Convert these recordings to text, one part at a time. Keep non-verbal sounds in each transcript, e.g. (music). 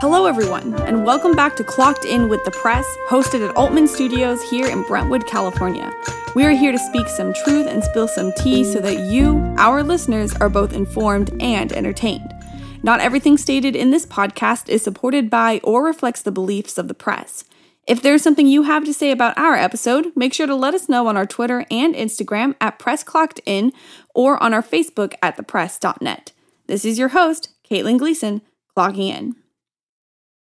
Hello, everyone, and welcome back to Clocked In with the Press, hosted at Altman Studios here in Brentwood, California. We are here to speak some truth and spill some tea so that you, our listeners, are both informed and entertained. Not everything stated in this podcast is supported by or reflects the beliefs of the press. If there's something you have to say about our episode, make sure to let us know on our Twitter and Instagram at PressClockedIn or on our Facebook at thepress.net. This is your host, Caitlin Gleason, clocking in.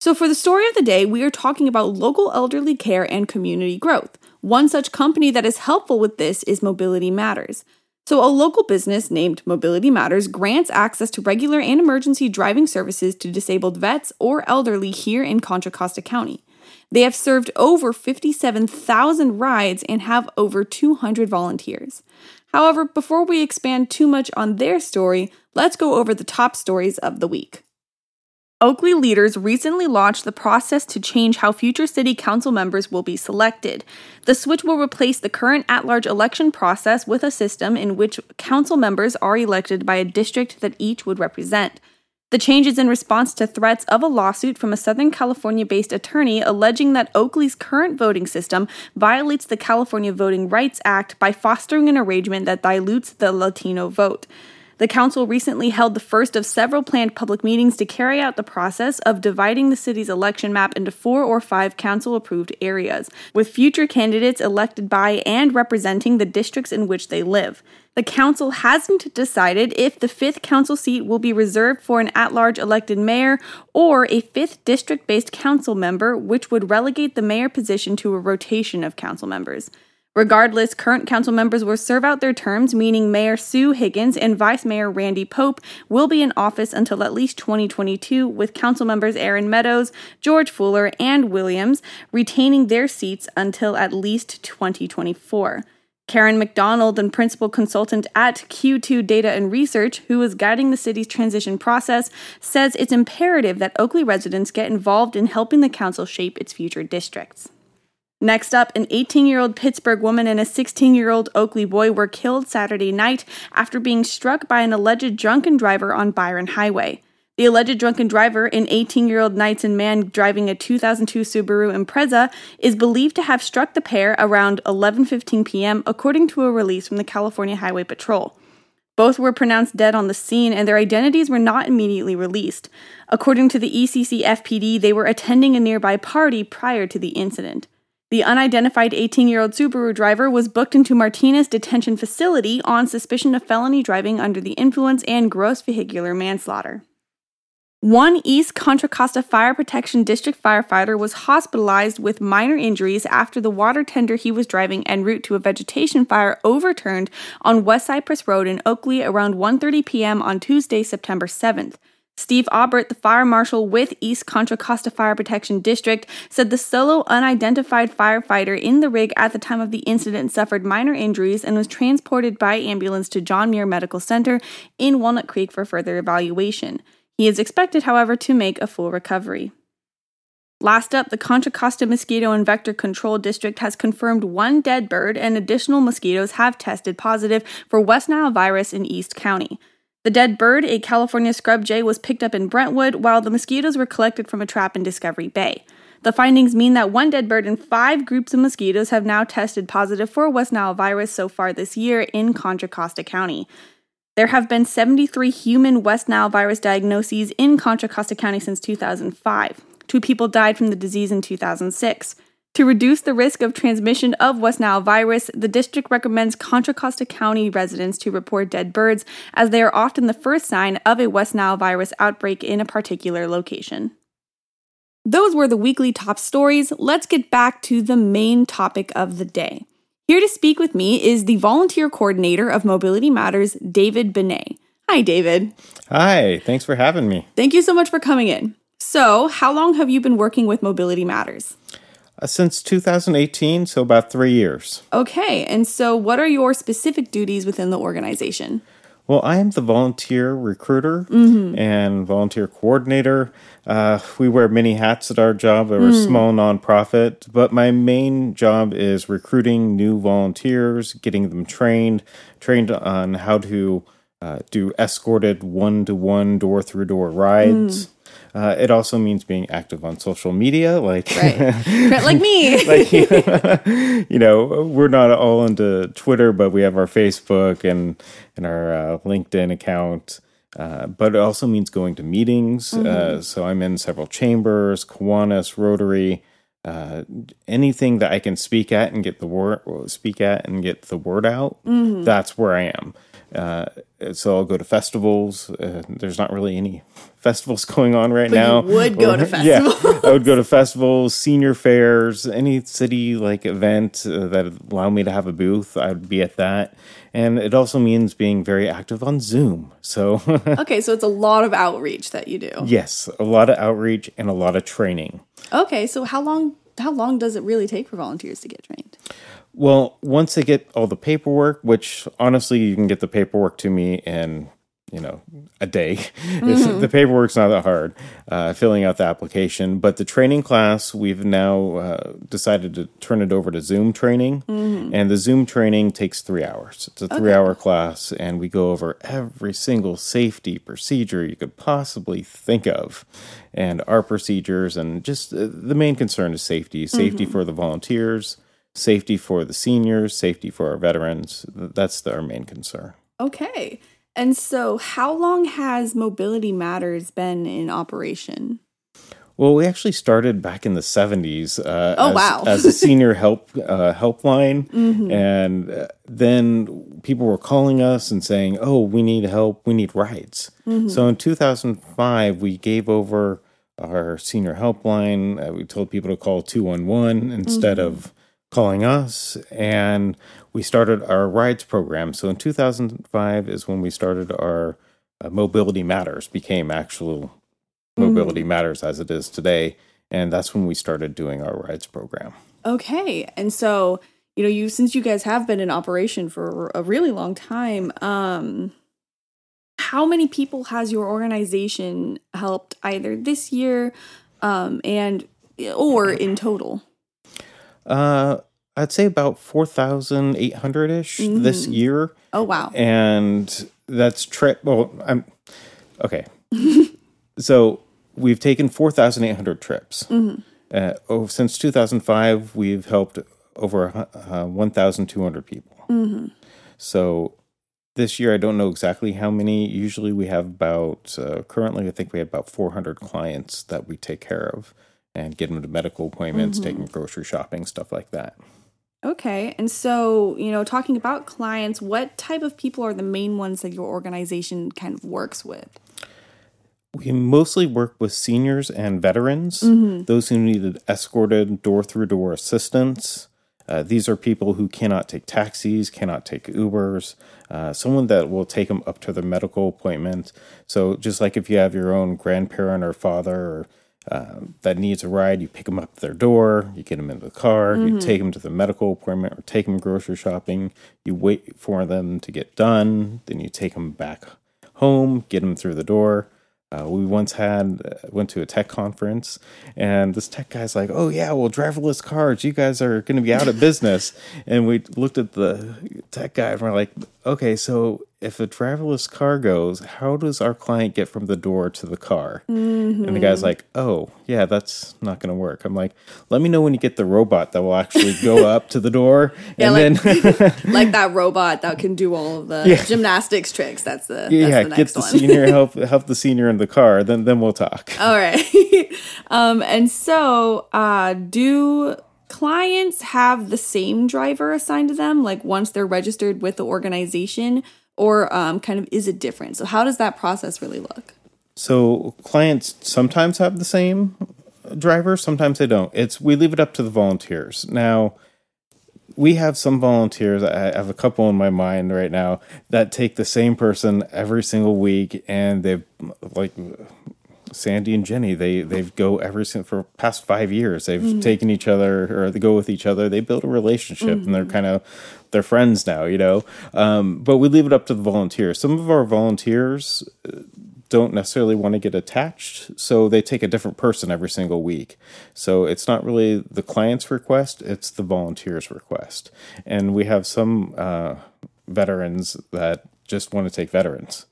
So, for the story of the day, we are talking about local elderly care and community growth. One such company that is helpful with this is Mobility Matters. So, a local business named Mobility Matters grants access to regular and emergency driving services to disabled vets or elderly here in Contra Costa County. They have served over 57,000 rides and have over 200 volunteers. However, before we expand too much on their story, let's go over the top stories of the week. Oakley leaders recently launched the process to change how future city council members will be selected. The switch will replace the current at large election process with a system in which council members are elected by a district that each would represent. The change is in response to threats of a lawsuit from a Southern California based attorney alleging that Oakley's current voting system violates the California Voting Rights Act by fostering an arrangement that dilutes the Latino vote. The council recently held the first of several planned public meetings to carry out the process of dividing the city's election map into four or five council approved areas, with future candidates elected by and representing the districts in which they live. The council hasn't decided if the fifth council seat will be reserved for an at large elected mayor or a fifth district based council member, which would relegate the mayor position to a rotation of council members. Regardless, current council members will serve out their terms, meaning Mayor Sue Higgins and Vice Mayor Randy Pope will be in office until at least 2022, with council members Aaron Meadows, George Fuller, and Williams retaining their seats until at least 2024. Karen McDonald, and principal consultant at Q2 Data and Research, who is guiding the city's transition process, says it's imperative that Oakley residents get involved in helping the council shape its future districts. Next up, an 18 year old Pittsburg woman and a 16 year old Oakley boy were killed Saturday night after being struck by an alleged drunken driver on Byron Highway. The alleged drunken driver, an 18 year old Knightsen man driving a 2002 Subaru Impreza, is believed to have struck the pair around 11:15 p.m., according to a release from the California Highway Patrol. Both were pronounced dead on the scene, and their identities were not immediately released. According to the ECC FPD, they were attending a nearby party prior to the incident. The unidentified 18 year old Subaru driver was booked into Martinez Detention Facility on suspicion of felony driving under the influence and gross vehicular manslaughter. One East Contra Costa Fire Protection District firefighter was hospitalized with minor injuries after the water tender he was driving en route to a vegetation fire overturned on West Cypress Road in Oakley around 1:30 p.m. on Tuesday, September 7th. Steve Aubert, the fire marshal with East Contra Costa Fire Protection District, said the solo unidentified firefighter in the rig at the time of the incident suffered minor injuries and was transported by ambulance to John Muir Medical Center in Walnut Creek for further evaluation. He is expected, however, to make a full recovery. Last up, the Contra Costa Mosquito and Vector Control District has confirmed one dead bird and additional mosquitoes have tested positive for West Nile virus in East County. The dead bird, a California scrub jay, was picked up in Brentwood, while the mosquitoes were collected from a trap in Discovery Bay. The findings mean that one dead bird and five groups of mosquitoes have now tested positive for West Nile virus so far this year in Contra Costa County. There have been 73 human West Nile virus diagnoses in Contra Costa County since 2005. Two people died from the disease in 2006. To reduce the risk of transmission of West Nile virus, the district recommends Contra Costa County residents to report dead birds, as they are often the first sign of a West Nile virus outbreak in a particular location. Those were the weekly top stories. Let's get back to the main topic of the day. Here to speak with me is the volunteer coordinator of Mobility Matters, David Benet. Hi, David. Hi, thanks for having me. Thank you so much for coming in. So, how long have you been working with Mobility Matters? Uh, since 2018, so about three years. Okay, and so what are your specific duties within the organization? Well, I am the volunteer recruiter mm-hmm. and volunteer coordinator. Uh, we wear many hats at our job. We're mm. a small nonprofit, but my main job is recruiting new volunteers, getting them trained, trained on how to uh, do escorted one to one door through door rides. Uh, it also means being active on social media, like Right. (laughs) like me. (laughs) like you know, we're not all into Twitter, but we have our Facebook and and our uh, LinkedIn account. Uh, but it also means going to meetings. Uh, so I'm in several chambers, Kiwanis, Rotary, uh, anything that I can speak at and get the word speak at and get the word out. That's where I am. Uh, so I'll go to festivals. Uh, there's not really any festivals (laughs) going on right now. you would go to festivals. (laughs) Yeah. I would go to (laughs) festivals, senior fairs, any city like event uh, that allow me to have a booth. I would be at that, and it also means being very active on Zoom. So okay, so it's a lot of outreach that you do. yes, a lot of outreach and a lot of training. Okay, so how long how long does it really take for volunteers to get trained? Well, once they get all the paperwork, which honestly you can get the paperwork to me in you know a day. (laughs) It's- the paperwork's not that hard, uh, filling out the application. But the training class, we've now uh, decided to turn it over to Zoom training, and the Zoom training takes three hours. It's a three-hour class, and we go over every single safety procedure you could possibly think of, and our procedures, and just uh, the main concern is safety. Safety for the volunteers safety for the seniors, safety for our veterans. That's the, our main concern. Okay. And so how long has Mobility Matters been in operation? Well, we actually started back in the 70s uh, Oh, as, wow. as a senior (laughs) help uh, helpline. And uh, then people were calling us and saying, oh, we need help, we need rides. So in 2005, we gave over our senior helpline. Uh, we told people to call 211 instead of calling us. And we started our rides program. So in 2005 is when we started our uh, Mobility Matters, became actual Mobility Matters as it is today. And that's when we started doing our rides program. Okay. And so, you know, you since you guys have been in operation for a really long time, um how many people has your organization helped either this year um and or in total? Uh, I'd say about 4,800 ish this year. Oh wow. And that's trip. Well, I'm okay. (laughs) so we've taken 4,800 trips. Uh, oh, since 2005, we've helped over uh, 1,200 people. So this year, I don't know exactly how many. Usually, we have about, uh, currently, I think we have about 400 clients that we take care of and get them to medical appointments, take them grocery shopping, stuff like that. Okay. And so, you know, talking about clients, what type of people are the main ones that your organization kind of works with? We mostly work with seniors and veterans, those who needed escorted door through door assistance. Uh, these are people who cannot take taxis, cannot take Ubers, uh, someone that will take them up to their medical appointment. So, just like if you have your own grandparent or father or uh, that needs a ride, you pick them up at their door, you get them into the car, you take them to the medical appointment or take them grocery shopping. You wait for them to get done, then you take them back home, get them through the door. Uh, we once had uh, went to a tech conference, and this tech guy's like, "Oh yeah, well, driverless cars, you guys are going to be out of business." (laughs) and we looked at the tech guy, and we're like, "Okay, so if a driverless car goes, how does our client get from the door to the car?" And the guy's like, "Oh yeah, that's not going to work." I'm like, "Let me know when you get the robot that will actually go (laughs) up to the door, Yeah, and like- then." (laughs) like (laughs) that robot that can do all of the gymnastics tricks. That's the that's yeah, the get the one. senior help help the senior in the car. Then then we'll talk. All right. um, and so, uh, do clients have the same driver assigned to them, like once they're registered with the organization, or um, kind of is it different? So, how does that process really look? So clients sometimes have the same driver, sometimes they don't. It's we leave it up to the volunteers. Now, we have some volunteers. I have a couple in my mind right now that take the same person every single week, and they've like Sandy and Jenny. They they go every single for past five years. They've taken each other or they go with each other. They build a relationship, and they're kind of they're friends now. You know, um, but we leave it up to the volunteers. Some of our volunteers don't necessarily want to get attached, so they take a different person every single week. So it's not really the client's request, it's the volunteer's request. And we have some uh, veterans that just want to take veterans.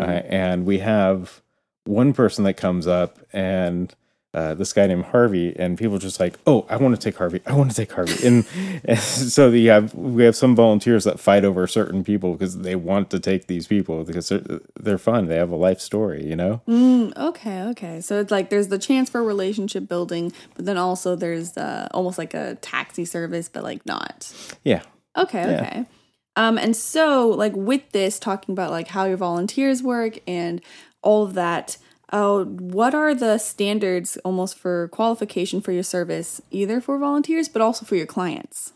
Uh, and we have one person that comes up and uh, this guy named Harvey, and people just like, "Oh, I want to take Harvey. I want to take Harvey." And, (laughs) and so we have we have some volunteers that fight over certain people because they want to take these people because they're they're fun. They have a life story, you know. Mm, okay, okay. So it's like there's the chance for relationship building, but then also there's uh, almost like a taxi service, but like not. Yeah. Okay, Yeah. okay. Um, and so like with this, talking about like how your volunteers work and all of that. Uh, what are the standards almost for qualification for your service, either for volunteers but also for your clients?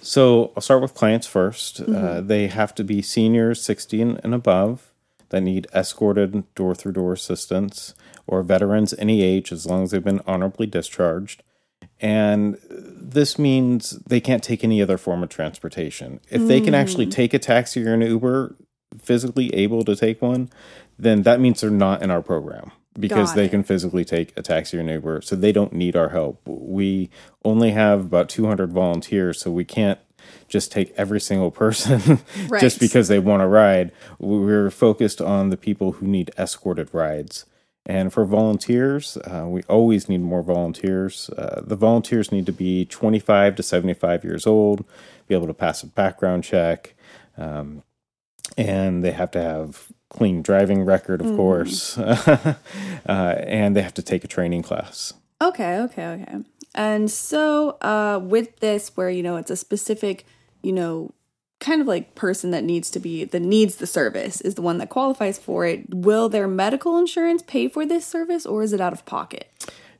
So I'll start with clients 1st Uh, they have to be seniors, 60 and, and above, that need escorted door through door assistance, or veterans any age as long as they've been honorably discharged. And this means they can't take any other form of transportation. If they can actually take a taxi or an Uber, physically able to take one, then that means they're not in our program because Got they it. can physically take a taxi or an Uber. So they don't need our help. We only have about 200 volunteers, so we can't just take every single person (laughs) Right. just because they want a ride. We're focused on the people who need escorted rides. And for volunteers, uh, we always need more volunteers. Uh, the volunteers need to be 25 to 75 years old, be able to pass a background check, um, and they have to have clean driving record, of course, (laughs) uh, and they have to take a training class. Okay, okay, okay. And so, uh, with this, where you know it's a specific, you know, kind of like person that needs to be that needs the service is the one that qualifies for it. Will their medical insurance pay for this service, or is it out of pocket?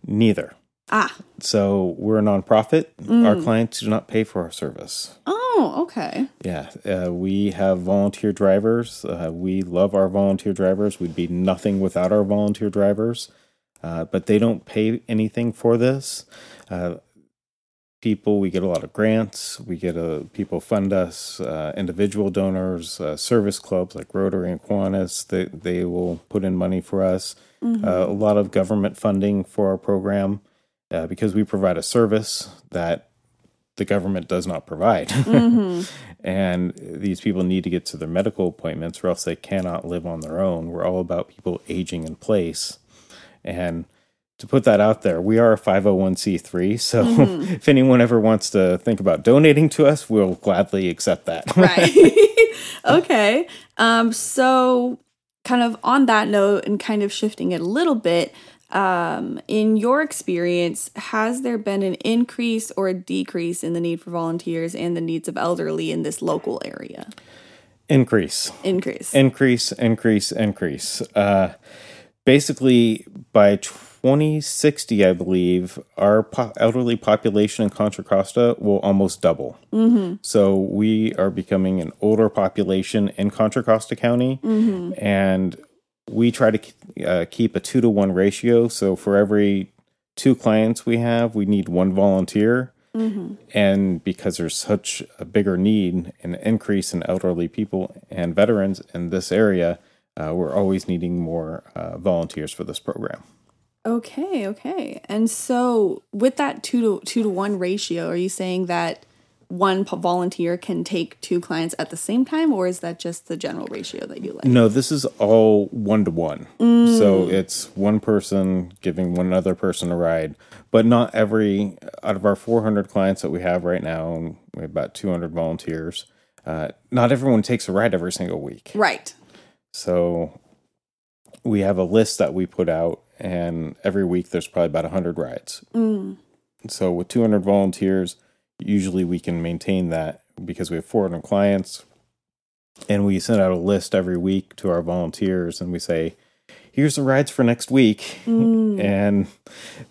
Neither. Ah, So we're a nonprofit. Our clients do not pay for our service. oh, okay. Yeah, uh, we have volunteer drivers. Uh, we love our volunteer drivers. We'd be nothing without our volunteer drivers, uh, but they don't pay anything for this. Uh, people, we get a lot of grants. We get a people fund us. Uh, individual donors, uh, service clubs like Rotary and Kiwanis, they they will put in money for us. Uh, a lot of government funding for our program uh, because we provide a service that the government does not provide. (laughs) and these people need to get to their medical appointments or else they cannot live on their own. We're all about people aging in place. And to put that out there, we are a 501c3. So (laughs) if anyone ever wants to think about donating to us, we'll gladly accept that. (laughs) Right. okay. Um, so kind of on that note and kind of shifting it a little bit, um, in your experience, has there been an increase or a decrease in the need for volunteers and the needs of elderly in this local area? Increase. Increase. increase, increase, increase. Uh, basically, by 2060, I believe, our po- elderly population in Contra Costa will almost double. Mm-hmm. So we are becoming an older population in Contra Costa County, and we try to uh, keep a two to one ratio. So for every two clients we have, we need one volunteer. And because there's such a bigger need and increase in elderly people and veterans in this area, uh, we're always needing more uh, volunteers for this program. Okay, okay. And so with that two to two to one ratio, are you saying that one volunteer can take two clients at the same time, or is that just the general ratio that you like? No, this is all one to one. So it's one person giving one other person a ride, but not every out of our 400 clients that we have right now, and we have about 200 volunteers. Uh, not everyone takes a ride every single week. Right. So we have a list that we put out, and every week there's probably about 100 rides. So with 200 volunteers, usually we can maintain that because we have 400 clients. And we send out a list every week to our volunteers and we say, here's the rides for next week. (laughs) And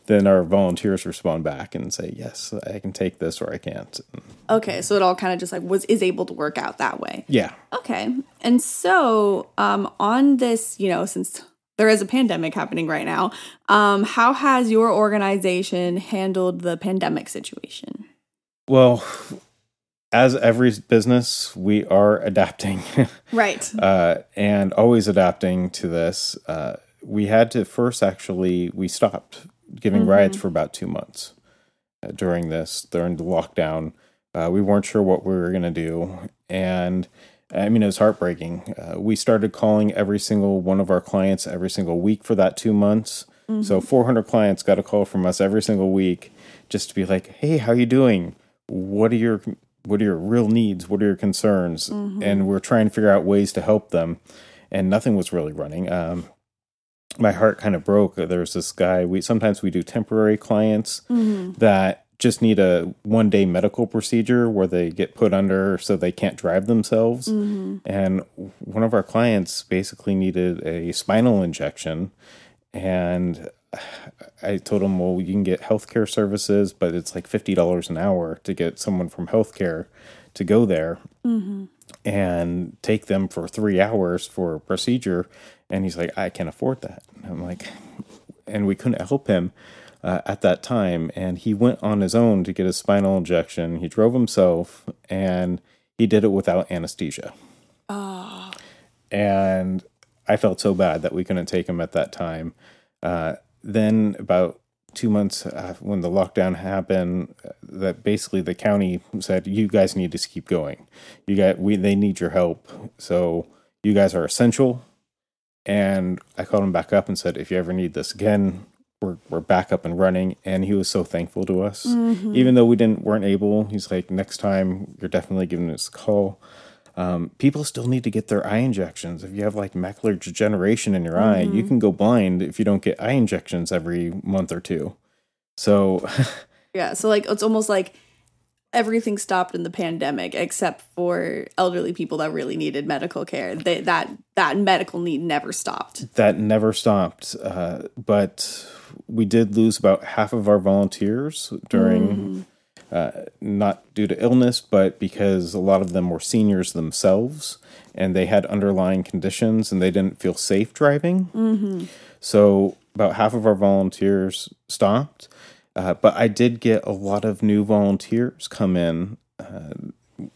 then our volunteers respond back and say, yes, I can take this or I can't. Okay, so it all kind of just like was is able to work out that way. Yeah. Okay. And so, um, on this, you know, since there is a pandemic happening right now, um, how has your organization handled the pandemic situation? Well, as every business, we are adapting. (laughs) Right. uh, and always adapting to this. Uh, we had to first actually we stopped giving rides for about two months uh, during this during the lockdown. Uh, we weren't sure what we were going to do, and I mean, it was heartbreaking. Uh, we started calling every single one of our clients every single week for that two months. Mm-hmm. So 400 clients got a call from us every single week just to be like, "Hey, how you doing? What are your what are your real needs? What are your concerns?" Mm-hmm. And we're trying to figure out ways to help them. And nothing was really running. Um, my heart kind of broke. There's this guy. We sometimes we do temporary clients mm-hmm. that just need a one day medical procedure where they get put under so they can't drive themselves. Mm-hmm. And one of our clients basically needed a spinal injection. And I told him, well, you can get healthcare services, but it's like $50 an hour to get someone from healthcare to go there mm-hmm. and take them for three hours for a procedure. And he's like, I can't afford that. And I'm like, and we couldn't help him uh, at that time, and he went on his own to get a spinal injection. He drove himself, and he did it without anesthesia. Oh. And I felt so bad that we couldn't take him at that time. Uh, then about two months uh, when the lockdown happened, uh, that basically the county said, "You guys need to keep going. You got we they need your help. So you guys are essential." And I called him back up and said, "If you ever need this again, we're we're back up and running and he was so thankful to us mm-hmm. even though we didn't weren't able he's like next time you're definitely giving us a call um, people still need to get their eye injections if you have like macular degeneration in your mm-hmm. eye you mm-hmm. can go blind if you don't get eye injections every month or two so (laughs) yeah so like it's almost like everything stopped in the pandemic except for elderly people that really needed medical care. They, that that medical need never stopped. That never stopped. Uh, but we did lose about half of our volunteers during. Mm. Uh, not due to illness, but because a lot of them were seniors themselves and they had underlying conditions and they didn't feel safe driving. Mm-hmm. So, about half of our volunteers stopped. Uh, but I did get a lot of new volunteers come in, uh,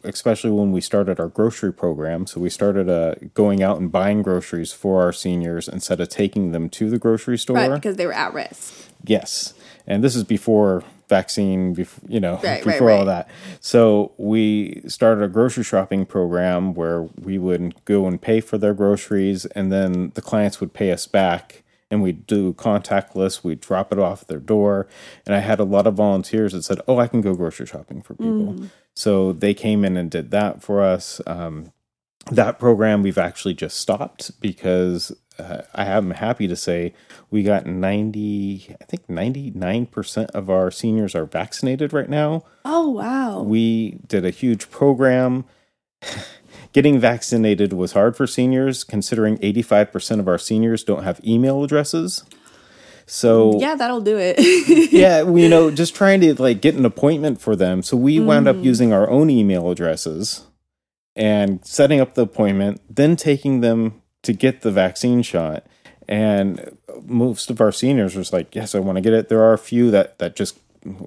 especially when we started our grocery program. So we started uh, going out and buying groceries for our seniors instead of taking them to the grocery store. Right, because they were at risk. Yes. And this is before vaccine, before, you know, right, before right, all that. So we started a grocery shopping program where we would go and pay for their groceries, and then the clients would pay us back and we'd do contactless. we'd drop it off their door. And I had a lot of volunteers that said, "Oh, I can go grocery shopping for people." Mm. So they came in and did that for us. Um, that program we've actually just stopped because uh, I am happy to say we got 90, I think 99% of our seniors are vaccinated right now. Oh, wow. We did a huge program. (sighs) Getting vaccinated was hard for seniors, considering 85% of our seniors don't have email addresses. So yeah, that'll do it. (laughs) yeah, (laughs) you know, just trying to like get an appointment for them. So we mm. wound up mm. using our own email addresses and setting up the appointment, then taking them to get the vaccine shot. And most of our seniors was like, "Yes, I want to get it." There are a few that that just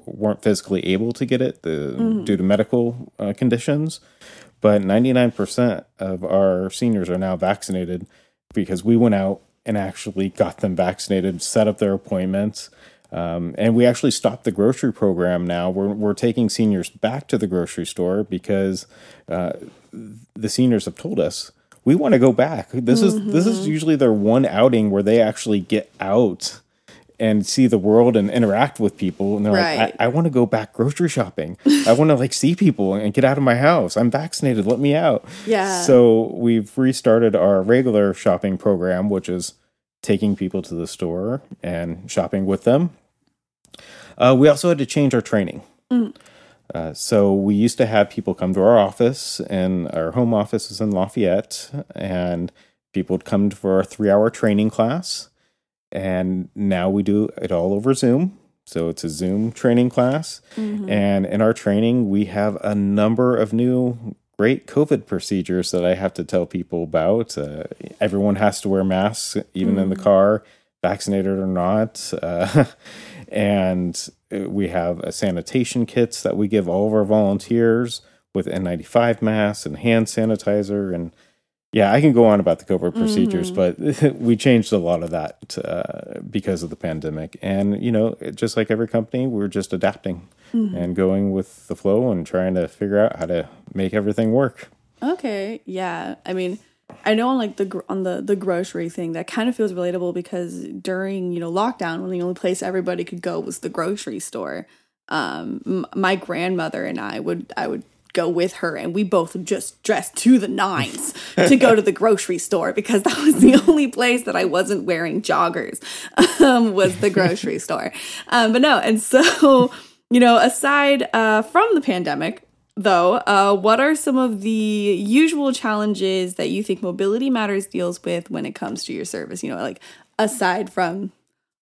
weren't physically able to get it the, mm. due to medical uh, conditions. But 99% of our seniors are now vaccinated because we went out and actually got them vaccinated, set up their appointments. Um, and we actually stopped the grocery program now. We're, we're taking seniors back to the grocery store because uh, the seniors have told us we want to go back. This mm-hmm. is this is mm-hmm. usually their one outing where they actually get out and see the world and interact with people. And they're right. like, I, I want to go back grocery shopping. I want to like see people and get out of my house. I'm vaccinated. Let me out. Yeah. So we've restarted our regular shopping program, which is taking people to the store and shopping with them. Uh, we also had to change our training. Mm. Uh, so we used to have people come to our office, and our home office is in Lafayette, and people would come for a three-hour training class and now we do it all over Zoom. So it's a Zoom training class. Mm-hmm. And in our training, we have a number of new great COVID procedures that I have to tell people about. Uh, everyone has to wear masks, even mm-hmm. in the mm. car, vaccinated or not. Uh, (laughs) and we have a sanitation kits that we give all of our volunteers with N95 masks and hand sanitizer and yeah, I can go on about the COVID procedures, mm-hmm. but (laughs) we changed a lot of that uh, because of the pandemic. And, you know, just like every company, we're just adapting mm-hmm. and going with the flow and trying to figure out how to make everything work. Okay, yeah. I mean, I know on like the on the the grocery thing that kind of feels relatable because during you know lockdown when the only place everybody could go was the grocery store, um, m- my grandmother and I would I would go with her and we both just dressed to the nines to go to the (laughs) grocery store because that was the only place that I wasn't wearing joggers um, was the grocery store. (laughs) Um, but no, and so you know aside uh, from the pandemic though, uh, what are some of the usual challenges that you think Mobility Matters deals with when it comes to your service? You know, like aside from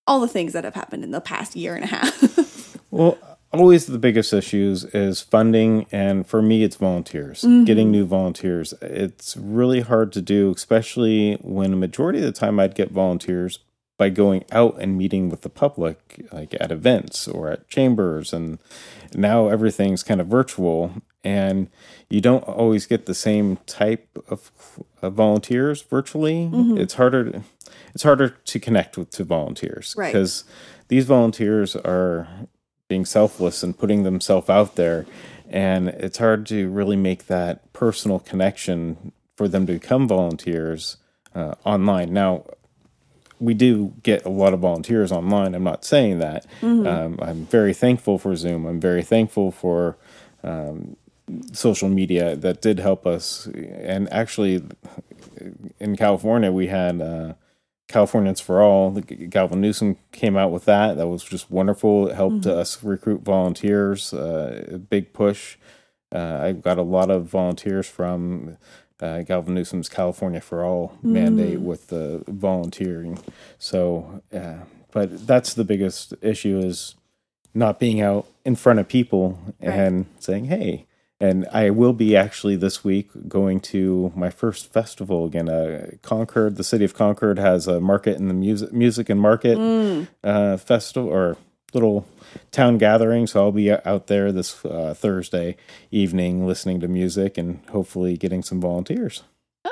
all the things that have happened in the past year and a half. (laughs) well, always the biggest issues is funding, and for me, it's volunteers. Mm-hmm. Getting new volunteers. It's really hard to do, especially when a majority of the time I'd get volunteers by going out and meeting with the public, like at events or at chambers. And now everything's kind of virtual, and you don't always get the same type of, of volunteers virtually. Mm-hmm. It's harder. To, it's harder to connect with to volunteers because right. these volunteers are being selfless and putting themselves out there, and it's hard to really make that personal connection for them to become volunteers uh, online. Now, we do get a lot of volunteers online. I'm not saying that. Mm-hmm. Um, I'm very thankful for Zoom. I'm very thankful for um, social media that did help us. And actually, in California, we had uh, Californians for All. Gavin Newsom came out with that. That was just wonderful. It helped mm-hmm. us recruit volunteers. Uh, a big push. Uh, I got a lot of volunteers from uh, Gavin Newsom's California for All mm. mandate with the volunteering. So, uh, but that's the biggest issue is not being out in front of people right. and saying, "Hey." And I will be actually this week going to my first festival again. Uh, Concord, the city of Concord, has a market in the music, music and market mm. uh, festival or little town gathering. So I'll be out there this uh, Thursday evening listening to music and hopefully getting some volunteers.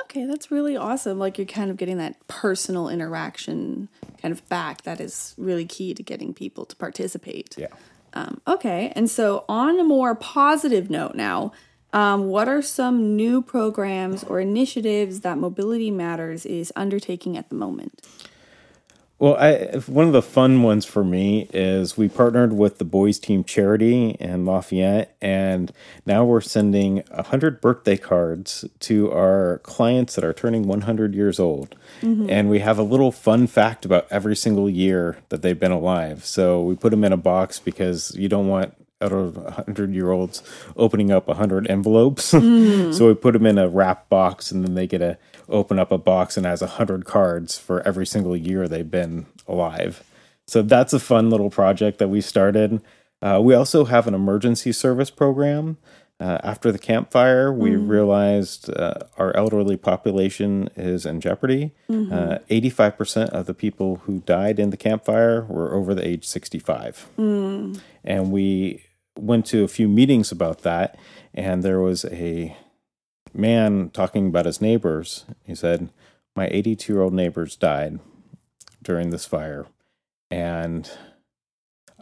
Okay, that's really awesome. Like you're kind of getting that personal interaction kind of back. That is really key to getting people to participate. Yeah. Um, okay, and so on a more positive note now, um, what are some new programs or initiatives that Mobility Matters is undertaking at the moment? Well, I, one of the fun ones for me is we partnered with the boys team charity in Lafayette, and now we're sending 100 birthday cards to our clients that are turning 100 years old. Mm-hmm. And we have a little fun fact about every single year that they've been alive. So we put them in a box because you don't want out of 100 year olds opening up 100 envelopes. (laughs) Mm. so we put them in a wrap box and then they get a open up a box and has a hundred cards for every single year they've been alive. So that's a fun little project that we started. Uh, we also have an emergency service program. Uh, after the Camp Fire, we mm. realized uh, our elderly population is in jeopardy. Mm-hmm. 85% uh, of the people who died in the Camp Fire were over the age 65. Mm. And we went to a few meetings about that, and there was a man talking about his neighbors, he said, My 82 year old neighbors died during this fire. And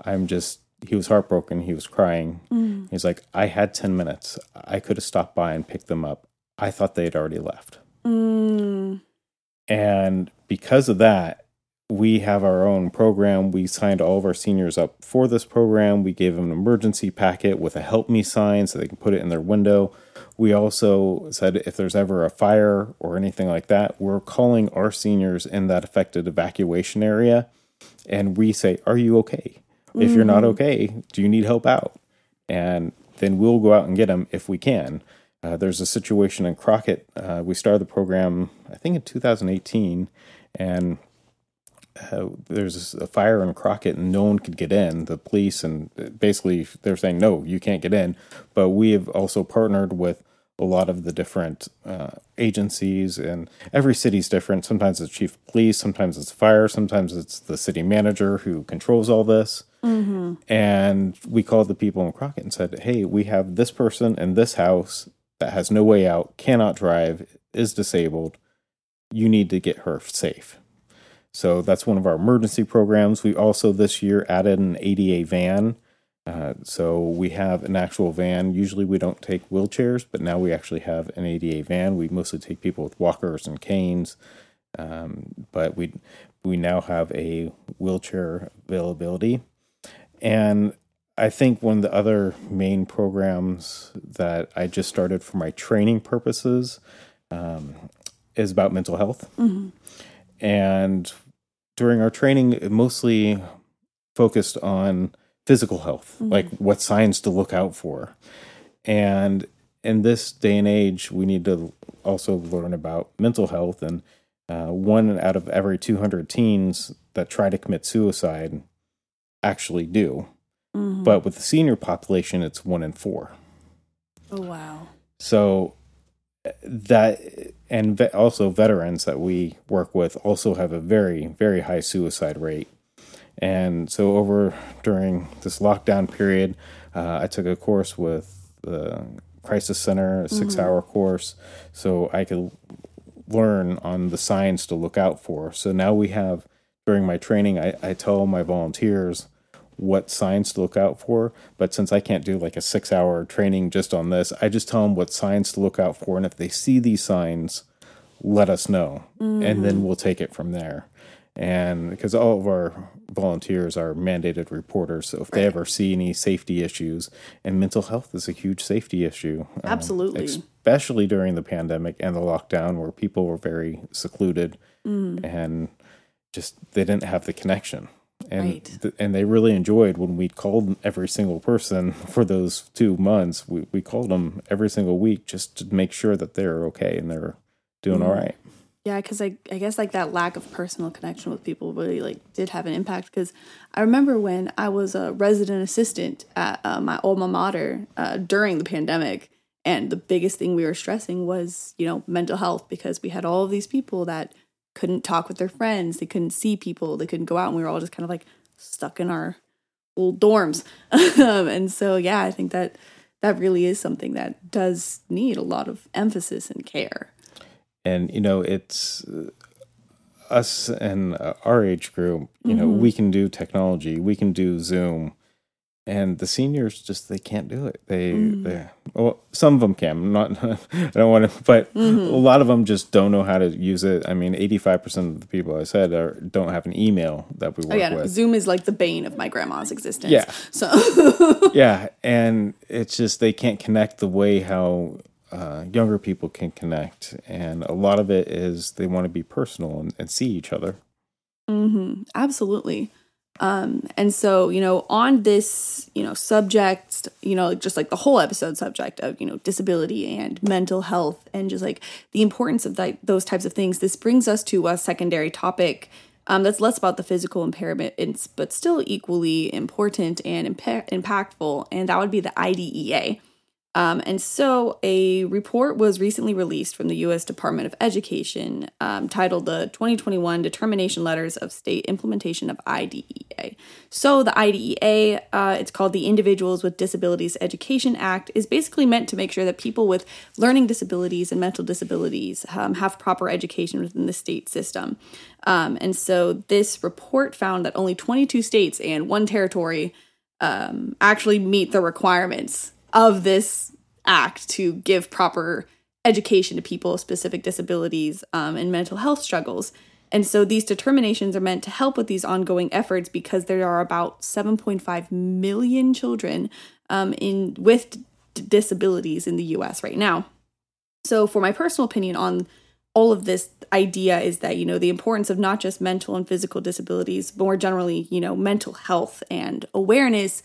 I'm just, he was heartbroken. He was crying. Mm. He's like, I had 10 minutes. I could have stopped by and picked them up. I thought they had already left. Mm. And because of that, we have our own program. We signed all of our seniors up for this program. We gave them an emergency packet with a help me sign so they can put it in their window. We also said if there's ever a fire or anything like that, we're calling our seniors in that affected evacuation area and we say, Are you okay? Mm-hmm. If you're not mm. okay, do you need help out? And then we'll go out and get them if we can. Uh, there's a situation in Crockett. Uh, we started the program, I think, in 2018, and uh, there's a fire in Crockett and no one could get in. The police and basically they're saying no, you can't get in. But we have also partnered with a lot of the different uh, agencies, and every city's different. Sometimes it's chief of police, sometimes it's fire, sometimes it's the city manager who controls all this. Mm-hmm. And we called the people in Crockett and said, "Hey, we have this person in this house that has no way out, cannot drive, is disabled. You need to get her safe." So that's one of our emergency programs. We also this year added an ADA van Uh, so we have an actual van. Usually we don't take wheelchairs, but now we actually have an ADA van. We mostly take people with walkers and canes, um, but we we now have a wheelchair availability. And I think one of the other main programs that I just started for my training purposes um, is about mental health. Mm-hmm. And during our training, it mostly focused on physical health, mm-hmm. like what signs to look out for. And in this day and age, we need to also learn about mental health. And uh, one out of every 200 teens that try to commit suicide actually do. Mm-hmm. But with the senior population, it's one in four. Oh, wow. So that, and also veterans that we work with also have a very, very high suicide rate. And so, over during this lockdown period, uh, I took a course with the Crisis Center, a six hour mm-hmm. course, so I could learn on the signs to look out for. So now we have, during my training, I, I tell my volunteers what signs to look out for. But since I can't do like a six hour training just on this, I just tell them what signs to look out for. And if they see these signs, let us know. Mm. And then mm-hmm. we'll take it from there and because all of our volunteers are mandated reporters so if they ever see any safety issues and mental health is a huge safety issue um, absolutely um, especially during the pandemic and the lockdown where people were very secluded mm. and just they didn't have the connection and right. th- and they really enjoyed when we called every single person (laughs) for those two months we, we called them every single week just to make sure that they're okay and they're doing mm. all right yeah, because I, I guess like that lack of personal connection with people really like did have an impact. Because I remember when I was a resident assistant at uh, my alma mater uh, during the pandemic, and the biggest thing we were stressing was you know mental health because we had all of these people that couldn't talk with their friends, they couldn't see people, they couldn't go out, and we were all just kind of like stuck in our old dorms. (laughs) Um, and so yeah, I think that that really is something that does need a lot of emphasis and care. And you know it's uh, us and uh, our age group you mm-hmm. know we can do technology. We can do zoom and the seniors just they can't do it they mm. they well some of them can I'm not (laughs) i don't want to but mm-hmm. a lot of them just don't know how to use it i mean 85% of the people i said are don't have an email that we work oh, yeah, with zoom is like the bane of my grandma's existence yeah so (laughs) yeah and it's just they can't connect the way how uh, younger people can connect, and a lot of it is they want to be personal and, and see each other. Mm-hmm. Absolutely. Um, and so, you know, on this, you know, subject, you know, just like the whole episode subject of, you know, disability and mental health and just like the importance of that, those types of things, this brings us to a secondary topic um, that's less about the physical impairment, but still equally important and impa- impactful, and that would be the IDEA. Um, and so a report was recently released from the U.S. Department of Education um, titled the 2021 Determination Letters of State Implementation of IDEA. So the IDEA, uh, it's called the Individuals with Disabilities Education Act, is basically meant to make sure that people with learning disabilities and mental disabilities um, have proper education within the state system. Um, and so this report found that only 22 states and one territory um, actually meet the requirements of this act to give proper education to people with specific disabilities um, and mental health struggles. And so these determinations are meant to help with these ongoing efforts because there are about 7.5 million children um, in with disabilities in the U.S. right now. So, for my personal opinion on all of this idea is that you know the importance of not just mental and physical disabilities, but more generally, you know, mental health and awareness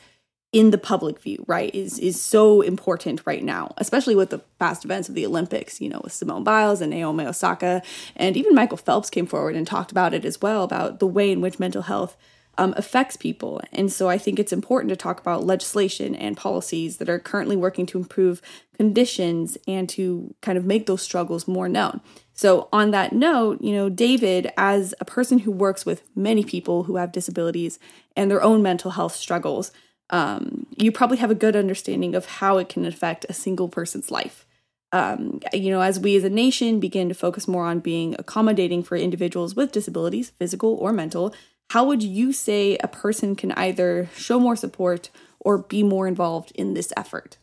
in the public view, right, is is so important right now, especially with the past events of the Olympics, you know, with Simone Biles and Naomi Osaka, and even Michael Phelps came forward and talked about it as well about the way in which mental health um, affects people. And so I think it's important to talk about legislation and policies that are currently working to improve conditions and to kind of make those struggles more known. So, on that note, you know, David, as a person who works with many people who have disabilities and their own mental health struggles, um, you probably have a good understanding of how it can affect a single person's life. Um, you know, as we as a nation begin to focus more on being accommodating for individuals with disabilities, physical or mental, how would you say a person can either show more support or be more involved in this effort?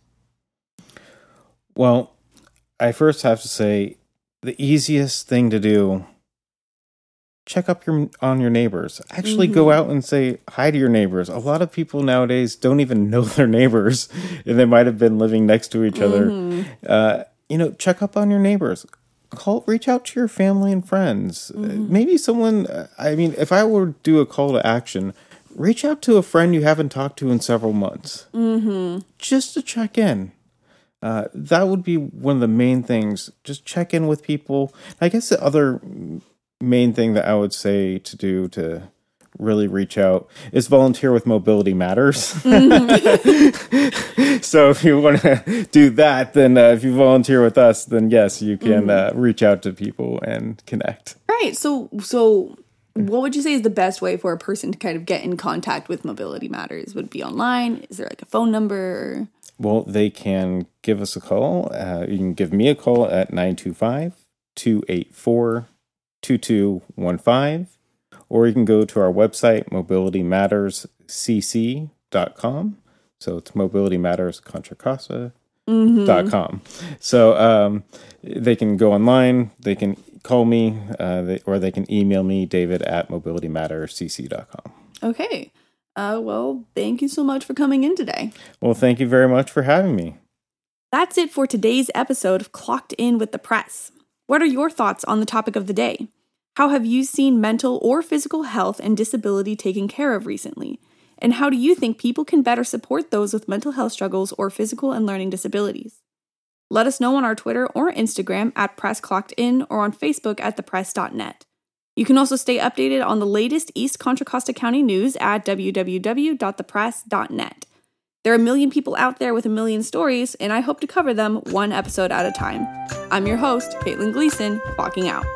Well, I first have to say the easiest thing to do check up your on your neighbors. Actually go out and say hi to your neighbors. A lot of people nowadays don't even (laughs) know their neighbors and they might have been living next to each other. Uh, you know, check up on your neighbors. Call reach out to your family and friends. Uh, maybe someone uh, I mean, if I were to do a call to action, reach out to a friend you haven't talked to in several months. Just to check in. Uh, that would be one of the main things. Just check in with people. I guess the other main thing that I would say to do to really reach out is volunteer with Mobility Matters. (laughs) so if you want to do that, then uh, if you volunteer with us, then yes, you can uh, reach out to people and connect. Right. So so what would you say is the best way for a person to kind of get in contact with Mobility Matters? Would it be online? Is there like a phone number? Well, they can give us a call. Uh, you can give me a call at 925 284 2215, or you can go to our website, mobilitymatterscc.com. So it's Mobility Matters Contra Costa. Dot com. So um, they can go online, they can call me, uh, they, or they can email me, david at mobilitymatterscc.com. Okay. Uh, well, thank you so much for coming in today. Well, thank you very much for having me. That's it for today's episode of Clocked In with the Press. What are your thoughts on the topic of the day? How have you seen mental or physical health and disability taken care of recently? And how do you think people can better support those with mental health struggles or physical and learning disabilities? Let us know on our Twitter or Instagram at Press Clocked In or on Facebook at thepress.net. You can also stay updated on the latest East Contra Costa County news at www.thepress.net. There are a million people out there with a million stories, and I hope to cover them one episode at a time. I'm your host, Caitlin Gleason, walking out.